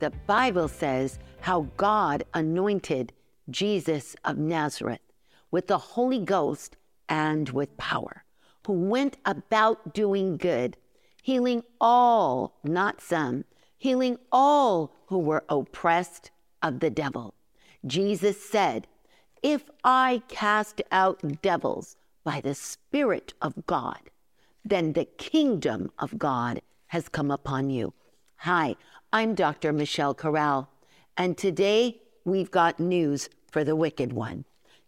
The Bible says how God anointed Jesus of Nazareth with the Holy Ghost and with power, who went about doing good, healing all, not some, healing all who were oppressed of the devil. Jesus said, If I cast out devils by the Spirit of God, then the kingdom of God has come upon you. Hi, I'm Dr. Michelle Corral, and today we've got news for the wicked one.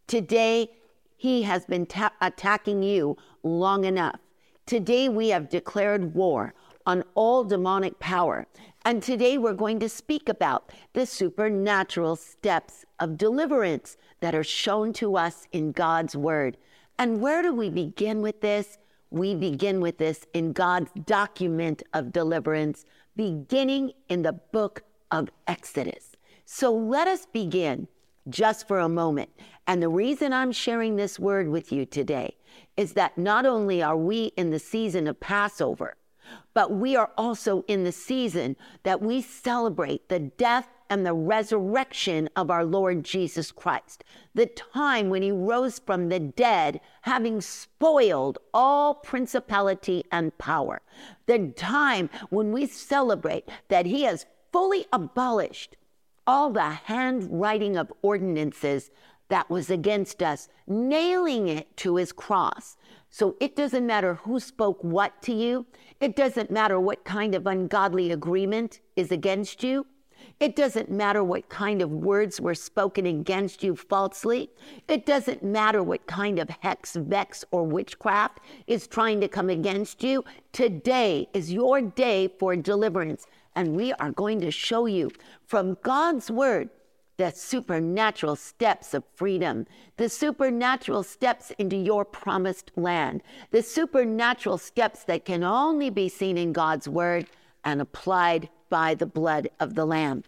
Today, he has been ta- attacking you long enough. Today, we have declared war on all demonic power. And today, we're going to speak about the supernatural steps of deliverance that are shown to us in God's Word. And where do we begin with this? We begin with this in God's document of deliverance beginning in the book of Exodus. So let us begin just for a moment. And the reason I'm sharing this word with you today is that not only are we in the season of Passover, but we are also in the season that we celebrate the death and the resurrection of our Lord Jesus Christ, the time when he rose from the dead, having spoiled all principality and power, the time when we celebrate that he has fully abolished all the handwriting of ordinances that was against us, nailing it to his cross. So it doesn't matter who spoke what to you. It doesn't matter what kind of ungodly agreement is against you. It doesn't matter what kind of words were spoken against you falsely. It doesn't matter what kind of hex, vex, or witchcraft is trying to come against you. Today is your day for deliverance. And we are going to show you from God's word the supernatural steps of freedom, the supernatural steps into your promised land, the supernatural steps that can only be seen in God's word and applied by the blood of the Lamb.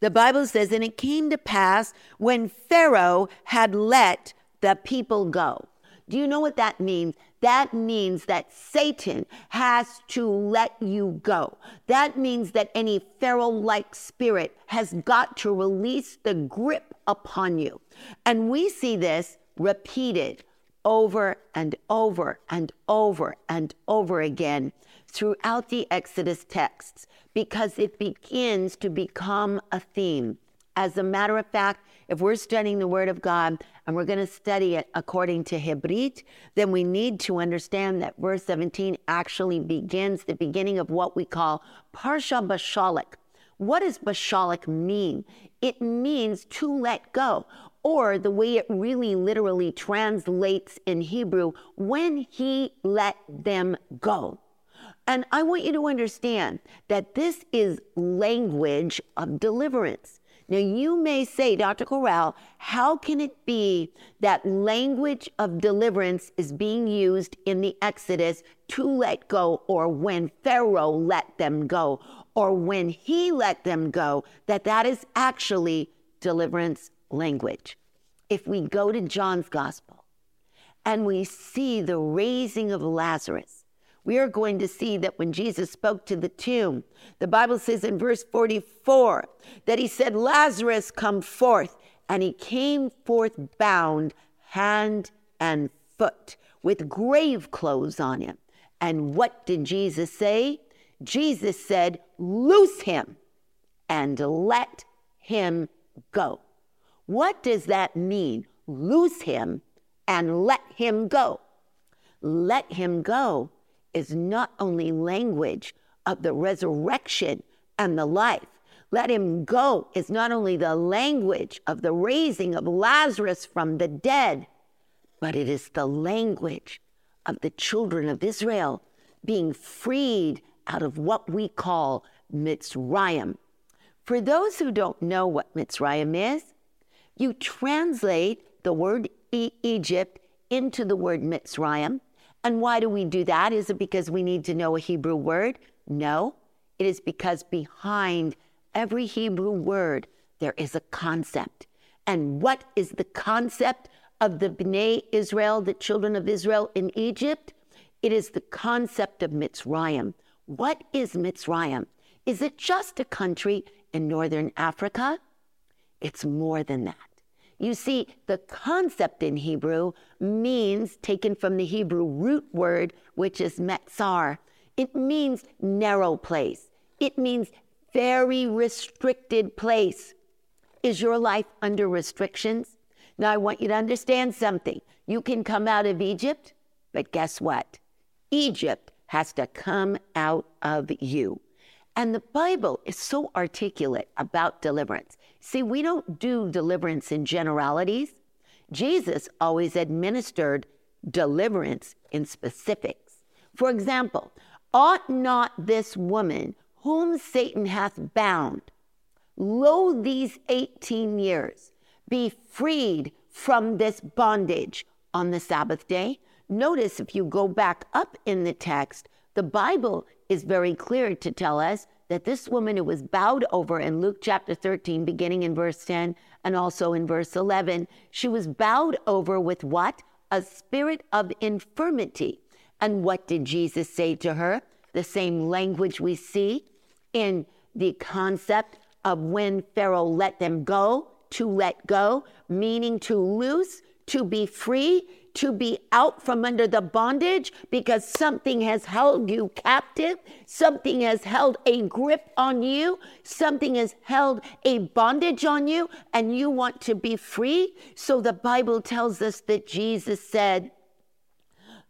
The Bible says, and it came to pass when Pharaoh had let the people go. Do you know what that means? That means that Satan has to let you go. That means that any Pharaoh like spirit has got to release the grip upon you. And we see this repeated over and over and over and over again throughout the Exodus texts because it begins to become a theme. As a matter of fact, if we're studying the Word of God and we're going to study it according to Hebrew, then we need to understand that verse 17 actually begins the beginning of what we call Parsha Beshalach. What does Beshalach mean? It means to let go, or the way it really literally translates in Hebrew, when he let them go. And I want you to understand that this is language of deliverance. Now, you may say, Dr. Corral, how can it be that language of deliverance is being used in the Exodus to let go, or when Pharaoh let them go, or when he let them go, that that is actually deliverance language? If we go to John's gospel and we see the raising of Lazarus, we are going to see that when Jesus spoke to the tomb, the Bible says in verse 44 that he said, Lazarus, come forth. And he came forth bound hand and foot with grave clothes on him. And what did Jesus say? Jesus said, Loose him and let him go. What does that mean? Loose him and let him go. Let him go is not only language of the resurrection and the life. Let him go is not only the language of the raising of Lazarus from the dead, but it is the language of the children of Israel being freed out of what we call Mitzrayim. For those who don't know what Mitzrayim is, you translate the word Egypt into the word Mitzrayim. And why do we do that? Is it because we need to know a Hebrew word? No, it is because behind every Hebrew word there is a concept. And what is the concept of the Bnei Israel, the children of Israel in Egypt? It is the concept of Mitzrayim. What is Mitzrayim? Is it just a country in northern Africa? It's more than that. You see, the concept in Hebrew means, taken from the Hebrew root word, which is metzar, it means narrow place. It means very restricted place. Is your life under restrictions? Now, I want you to understand something. You can come out of Egypt, but guess what? Egypt has to come out of you. And the Bible is so articulate about deliverance. See, we don't do deliverance in generalities. Jesus always administered deliverance in specifics. For example, ought not this woman whom Satan hath bound, lo these 18 years, be freed from this bondage on the Sabbath day? Notice if you go back up in the text, the Bible is very clear to tell us that this woman who was bowed over in Luke chapter 13, beginning in verse 10 and also in verse 11, she was bowed over with what? A spirit of infirmity. And what did Jesus say to her? The same language we see in the concept of when Pharaoh let them go, to let go, meaning to loose, to be free to be out from under the bondage because something has held you captive, something has held a grip on you, something has held a bondage on you, and you want to be free. So the Bible tells us that Jesus said,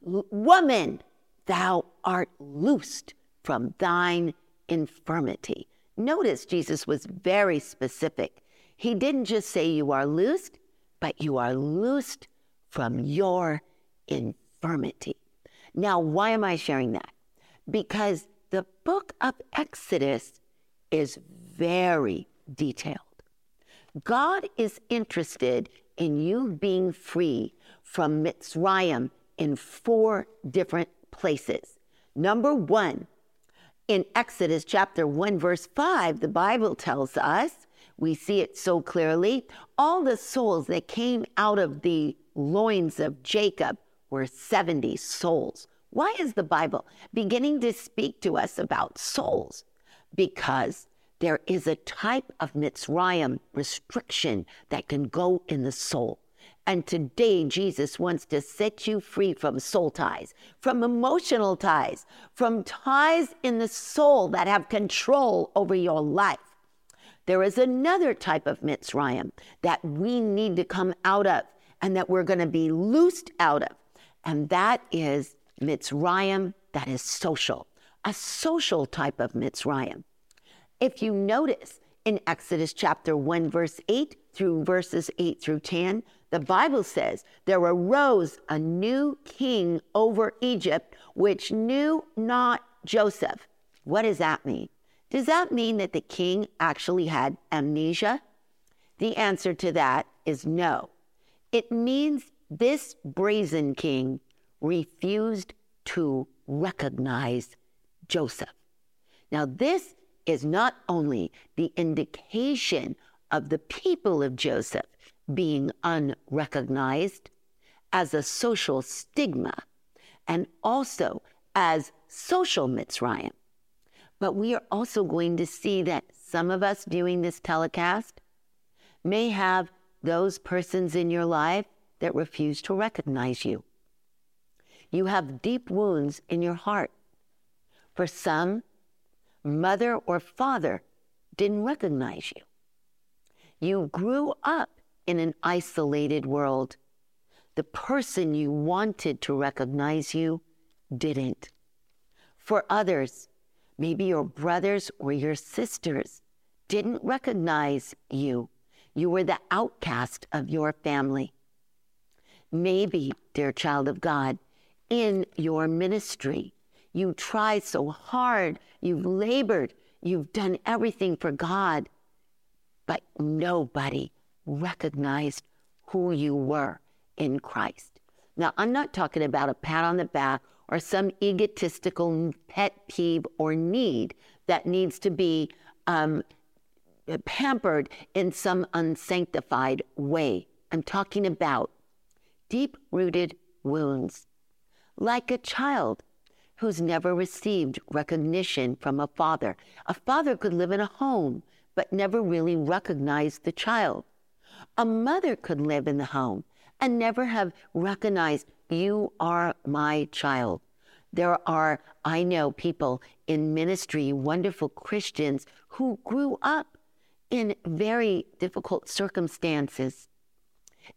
Woman, thou art loosed from thine infirmity. Notice Jesus was very specific. He didn't just say you are loosed, but you are loosed from your infirmity. Now, why am I sharing that? Because the book of Exodus is very detailed. God is interested in you being free from Mitzrayim in four different places. Number one, in Exodus chapter 1, verse 5, the Bible tells us, we see it so clearly, all the souls that came out of the loins of Jacob were 70 souls. Why is the Bible beginning to speak to us about souls? Because there is a type of Mitzrayim restriction that can go in the soul. And today, Jesus wants to set you free from soul ties, from emotional ties, from ties in the soul that have control over your life. There is another type of Mitzrayim that we need to come out of and that we're going to be loosed out of. And that is Mitzrayim that is social, a social type of Mitzrayim. If you notice in Exodus chapter 1, verse 8 through verses 8 through 10, the Bible says, There arose a new king over Egypt, which knew not Joseph. What does that mean? Does that mean that the king actually had amnesia? The answer to that is no. It means this brazen king refused to recognize Joseph. Now, this is not only the indication of the people of Joseph being unrecognized as a social stigma and also as social Mitzrayim, but we are also going to see that some of us viewing this telecast may have those persons in your life that refuse to recognize you. You have deep wounds in your heart. For some, mother or father didn't recognize you. You grew up in an isolated world. The person you wanted to recognize you didn't. For others, maybe your brothers or your sisters didn't recognize you you were the outcast of your family. Maybe, dear child of God, in your ministry, you tried so hard, you've labored, you've done everything for God, but nobody recognized who you were in Christ. Now, I'm not talking about a pat on the back or some egotistical pet peeve or need that needs to be um, pampered in some unsanctified way. I'm talking about deep rooted wounds, like a child who's never received recognition from a father. A father could live in a home but never really recognize the child. A mother could live in the home and never have recognized, you are my child. There are, I know people in ministry, wonderful Christians who grew up in very difficult circumstances.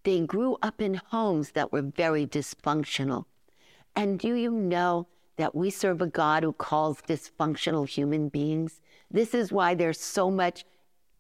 They grew up in homes that were very dysfunctional. And do you know that we serve a God who calls dysfunctional human beings? This is why there's so much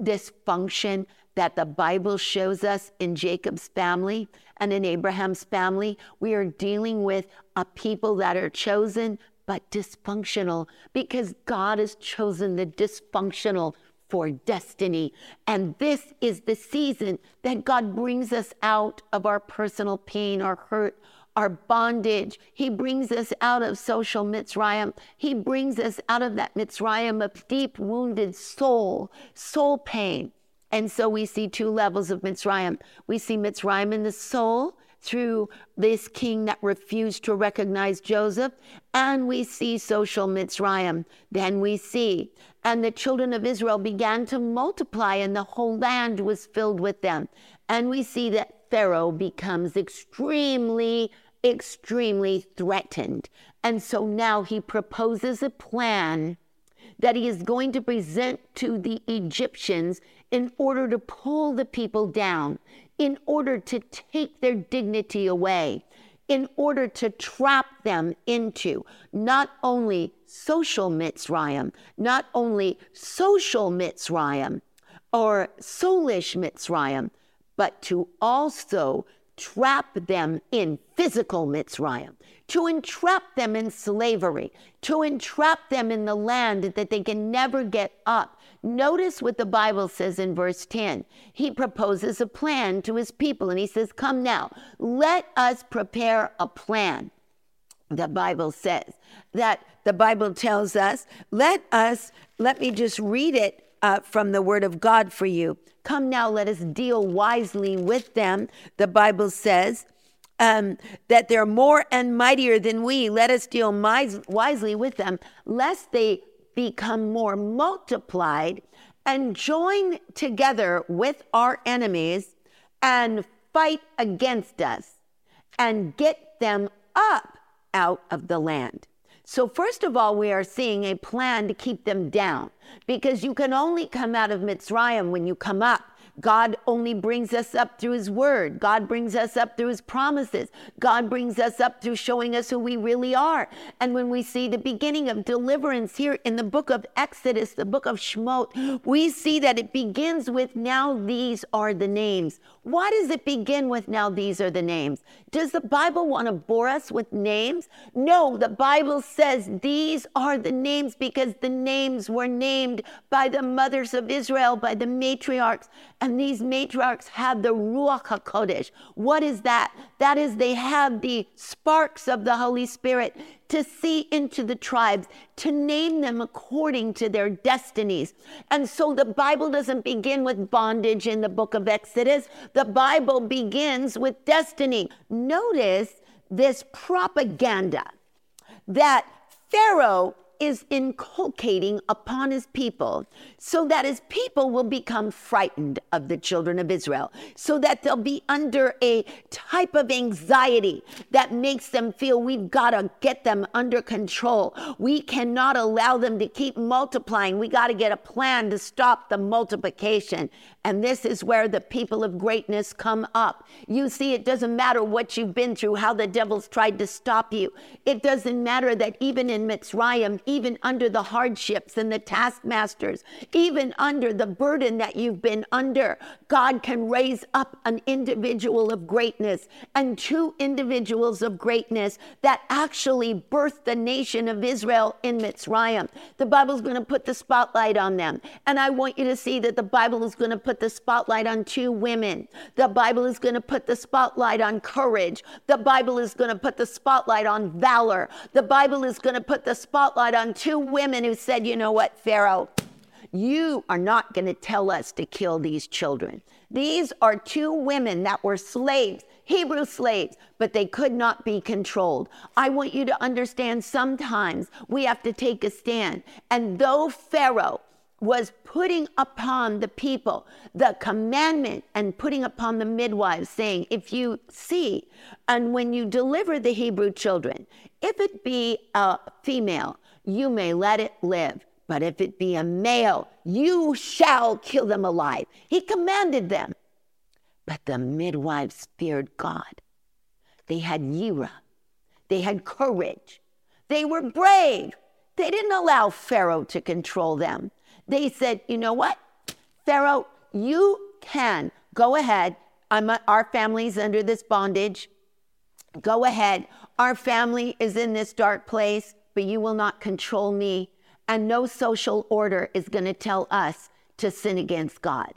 dysfunction that the Bible shows us in Jacob's family and in Abraham's family. We are dealing with a people that are chosen but dysfunctional because God has chosen the dysfunctional for destiny. And this is the season that God brings us out of our personal pain, our hurt, our bondage. He brings us out of social Mitzrayim. He brings us out of that Mitzrayim of deep wounded soul, soul pain. And so we see two levels of Mitzrayim. We see Mitzrayim in the soul through this king that refused to recognize Joseph, and we see social Mitzrayim. Then we see, and the children of Israel began to multiply, and the whole land was filled with them. And we see that Pharaoh becomes extremely extremely threatened. And so now he proposes a plan that he is going to present to the Egyptians in order to pull the people down, in order to take their dignity away, in order to trap them into not only social Mitzrayim, not only social Mitzrayim or soulish Mitzrayim, but to also trap them in physical Mitzrayim, to entrap them in slavery, to entrap them in the land that they can never get up. Notice what the Bible says in verse 10. He proposes a plan to his people and he says, Come now, let us prepare a plan. The Bible says that the Bible tells us, let us, let me just read it uh, from the word of God for you. Come now, let us deal wisely with them. The Bible says um, that they're more and mightier than we. Let us deal wisely with them, lest they become more multiplied and join together with our enemies and fight against us and get them up out of the land. So, first of all, we are seeing a plan to keep them down because you can only come out of Mitzrayim when you come up. God only brings us up through His Word. God brings us up through His promises. God brings us up through showing us who we really are. And when we see the beginning of deliverance here in the book of Exodus, the book of Shemot, we see that it begins with now these are the names. Why does it begin with now these are the names? Does the Bible want to bore us with names? No, the Bible says these are the names because the names were named by the mothers of Israel, by the matriarchs. And these matriarchs have the Ruach HaKodesh. What is that? That is, they have the sparks of the Holy Spirit to see into the tribes, to name them according to their destinies. And so the Bible doesn't begin with bondage in the book of Exodus, the Bible begins with destiny. Notice this propaganda that Pharaoh is inculcating upon his people so that his people will become frightened of the children of Israel, so that they'll be under a type of anxiety that makes them feel we've got to get them under control. We cannot allow them to keep multiplying. We got to get a plan to stop the multiplication. And this is where the people of greatness come up. You see, it doesn't matter what you've been through, how the devil's tried to stop you. It doesn't matter that even in Mitzrayim, even under the hardships and the taskmasters, even under the burden that you've been under, God can raise up an individual of greatness and two individuals of greatness that actually birthed the nation of Israel in Mitzrayim. The Bible's going to put the spotlight on them. And I want you to see that the Bible is going to put the spotlight on two women. The Bible is going to put the spotlight on courage. The Bible is going to put the spotlight on valor. The Bible is going to put the spotlight on two women who said, you know what, Pharaoh, you are not going to tell us to kill these children. These are two women that were slaves, Hebrew slaves, but they could not be controlled. I want you to understand sometimes we have to take a stand. And though Pharaoh was putting upon the people the commandment and putting upon the midwives, saying, If you see, and when you deliver the Hebrew children, if it be a female, you may let it live. But if it be a male, you shall kill them alive. He commanded them. But the midwives feared God. They had yira. They had courage. They were brave. They didn't allow Pharaoh to control them. They said, you know what? Pharaoh, you can go ahead. A, our family's under this bondage. Go ahead. Our family is in this dark place, but you will not control me. And no social order is going to tell us to sin against God.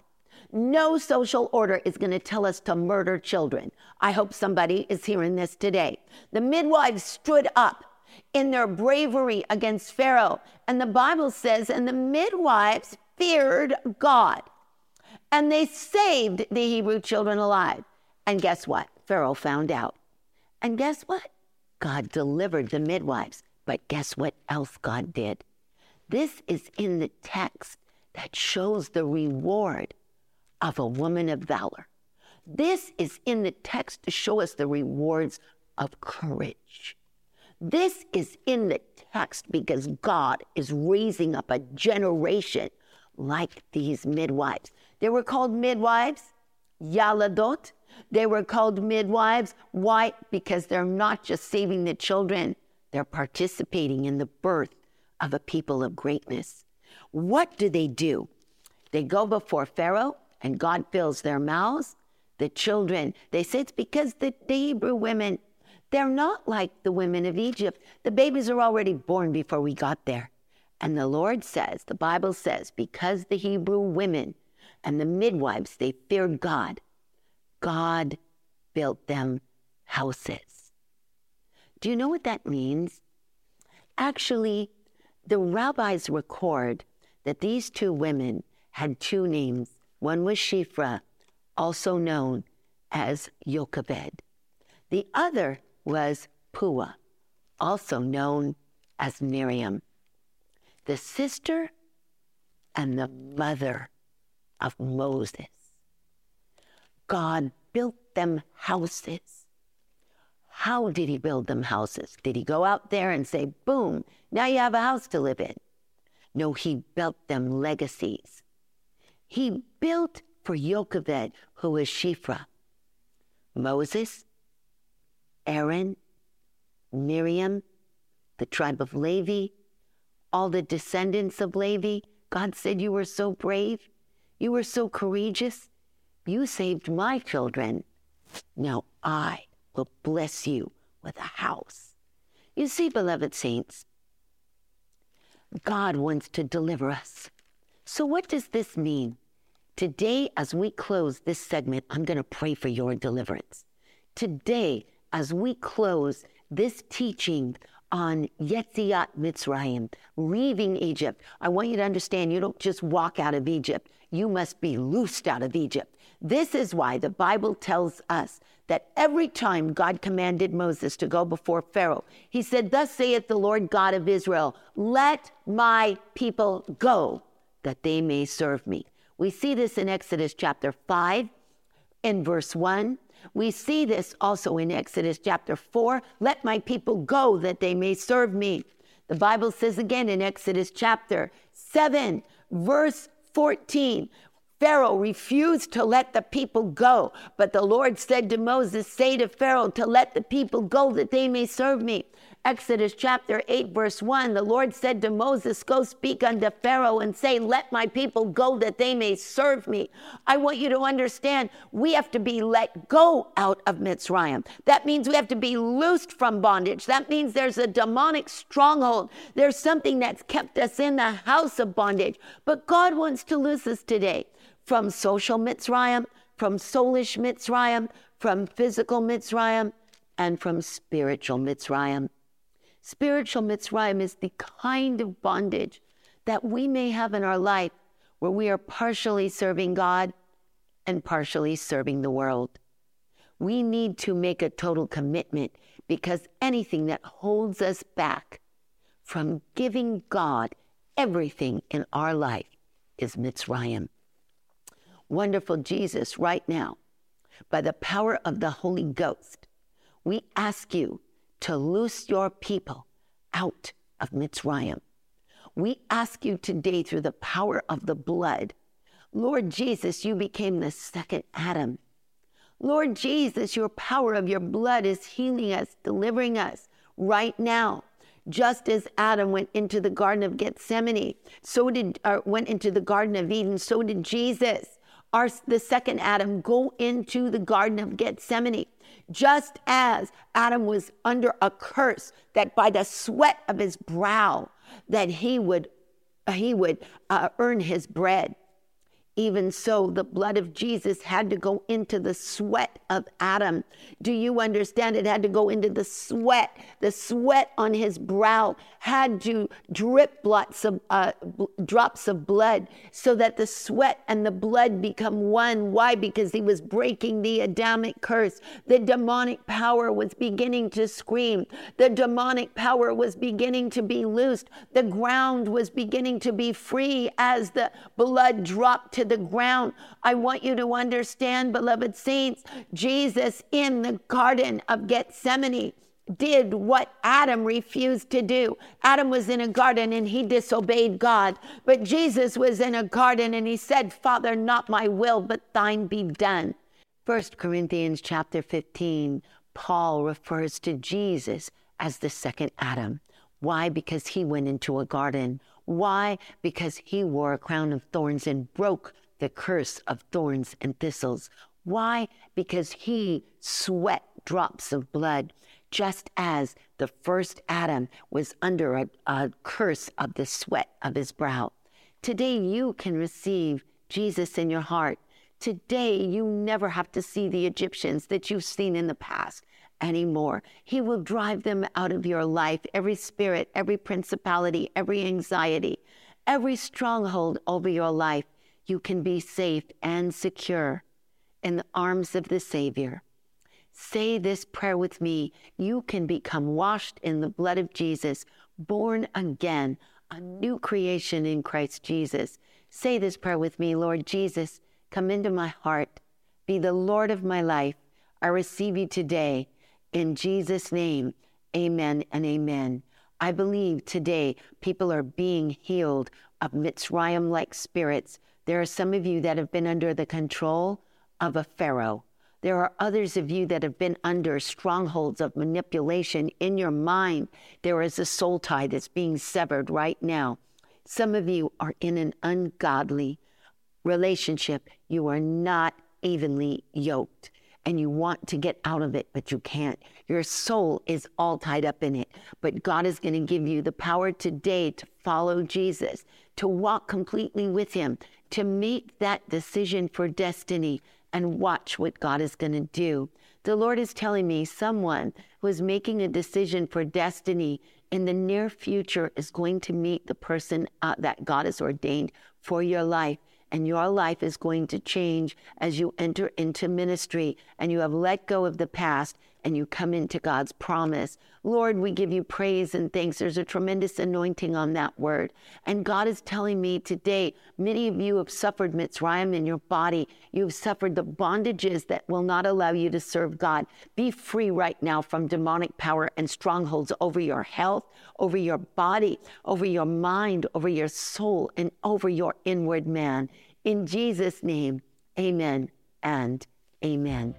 No social order is going to tell us to murder children. I hope somebody is hearing this today. The midwives stood up in their bravery against Pharaoh. And the Bible says, and the midwives feared God. And they saved the Hebrew children alive. And guess what? Pharaoh found out. And guess what? God delivered the midwives. But guess what else God did? This is in the text that shows the reward of a woman of valor. This is in the text to show us the rewards of courage. This is in the text because God is raising up a generation like these midwives. They were called midwives, yaladot. They were called midwives. Why? Because they're not just saving the children, they're participating in the birth of a people of greatness. What do they do? They go before Pharaoh and God fills their mouths. The children, they say it's because the, Hebrew women they're not like the women of Egypt. The babies are already born before we got there. And the Lord says, the Bible says, because the Hebrew women and the midwives, they feared God, God built them houses. Do you know what that means? Actually, the rabbis record that these two women had two names. One was Shifra, also known as Yocheved. The other was Pua, also known as Miriam, the sister and the mother of Moses. God built them houses. How did he build them houses? Did he go out there and say, boom, now you have a house to live in? No, he built them legacies. He built for Yocheved, who was Shifra, Moses, Aaron, Miriam, the tribe of Levi, all the descendants of Levi. God said, You were so brave. You were so courageous. You saved my children. Now I will bless you with a house. You see, beloved saints, God wants to deliver us. So, what does this mean? Today, as we close this segment, I'm going to pray for your deliverance. Today, as we close this teaching on Yetziat Mitzrayim, leaving Egypt. I want you to understand you don't just walk out of Egypt, you must be loosed out of Egypt. This is why the Bible tells us that every time God commanded Moses to go before Pharaoh, he said, Thus saith the Lord God of Israel, let my people go that they may serve me. We see this in Exodus chapter 5 in verse 1 we see this also in Exodus chapter 4 let my people go that they may serve me. The Bible says again in Exodus chapter 7, verse 14. Pharaoh refused to let the people go, but the Lord said to Moses, Say to Pharaoh to let the people go that they may serve me. Exodus chapter 8, verse 1, the Lord said to Moses, Go speak unto Pharaoh and say, Let my people go that they may serve me. I want you to understand we have to be let go out of Mitzrayim. That means we have to be loosed from bondage. That means there's a demonic stronghold. There's something that's kept us in the house of bondage. But God wants to loose us today from social Mitzrayim, from soulish Mitzrayim, from physical Mitzrayim, and from spiritual Mitzrayim. Spiritual Mitzrayim is the kind of bondage that we may have in our life where we are partially serving God and partially serving the world. We need to make a total commitment because anything that holds us back from giving God everything in our life is Mitzrayim. Wonderful Jesus, right now, by the power of the Holy Ghost, we ask you to loose your people out of Mitzrayim. We ask you today through the power of the blood. Lord Jesus, you became the second Adam. Lord Jesus, your power of your blood is healing us, delivering us right now. Just as Adam went into the Garden of Gethsemane, so did uh, went into the Garden of Eden, so did Jesus. Our the second Adam go into the Garden of Gethsemane just as Adam was under a curse that by the sweat of his brow that he would he would uh, earn his bread even so, the blood of Jesus had to go into the sweat of Adam. Do you understand? It had to go into the sweat. The sweat on his brow had to drip of uh, drops of blood so that the sweat and the blood become one. Why? Because he was breaking the Adamic curse. The demonic power was beginning to scream. The demonic power was beginning to be loosed. The ground was beginning to be free as the blood dropped to the ground. I want you to understand, beloved saints, Jesus in the Garden of Gethsemane did what Adam refused to do. Adam was in a garden and he disobeyed God, but Jesus was in a garden and he said, Father, not my will, but thine be done. 1 Corinthians chapter 15, Paul refers to Jesus as the second Adam. Why? Because he went into a garden. Why? Because he wore a crown of thorns and broke the curse of thorns and thistles. Why? Because he sweat drops of blood, just as the first Adam was under a, a curse of the sweat of his brow. Today you can receive Jesus in your heart. Today you never have to see the Egyptians that you've seen in the past anymore. He will drive them out of your life, every spirit, every principality, every anxiety, every stronghold over your life you can be safe and secure in the arms of the Savior. Say this prayer with me. You can become washed in the blood of Jesus, born again, a new creation in Christ Jesus. Say this prayer with me Lord Jesus, come into my heart, be the Lord of my life. I receive you today. In Jesus' name, amen and amen. I believe today people are being healed of Mitzrayim like spirits there are some of you that have been under the control of a Pharaoh. There are others of you that have been under strongholds of manipulation in your mind. There is a soul tie that's being severed right now. Some of you are in an ungodly relationship. You are not evenly yoked and you want to get out of it, but you can't. Your soul is all tied up in it. But God is going to give you the power today to follow Jesus, to walk completely with Him, to make that decision for destiny and watch what God is going to do. The Lord is telling me someone who is making a decision for destiny in the near future is going to meet the person uh, that God has ordained for your life and your life is going to change as you enter into ministry and you have let go of the past and you come into God's promise. Lord, we give you praise and thanks. There's a tremendous anointing on that word. And God is telling me today, many of you have suffered Mitzrayim in your body. You've suffered the bondages that will not allow you to serve God. Be free right now from demonic power and strongholds over your health, over your body, over your mind, over your soul, and over your inward man. In Jesus' name, amen and amen.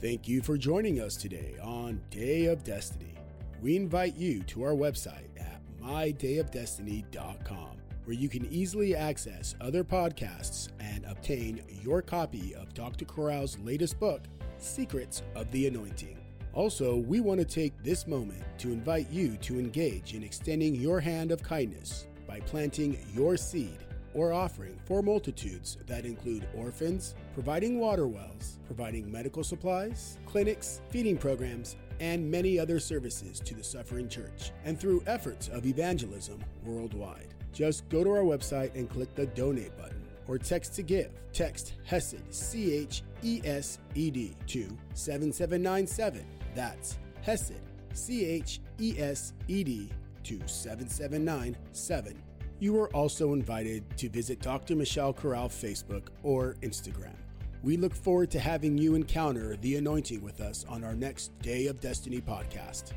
Thank you for joining us today on Day of Destiny. we invite you to our website at mydayofdestiny.com, where you can easily access other podcasts and obtain your copy of Dr. Corral's latest book, Secrets of the Anointing. Also, we want to take this moment to invite you to engage in extending your hand of kindness by planting your seed or offering for multitudes that include orphans, providing water wells, providing medical supplies, clinics, feeding programs, and many other services to the suffering church, and through efforts of evangelism worldwide. Just go to our website and click the donate button or text to give. Text HESED, C H E S E D, to 7797. That's HESED, C H E S E D, to 7797. You are also invited to visit Dr. Michelle Corral Facebook or Instagram. We look forward to having you encounter the anointing with us on our next Day of Destiny podcast.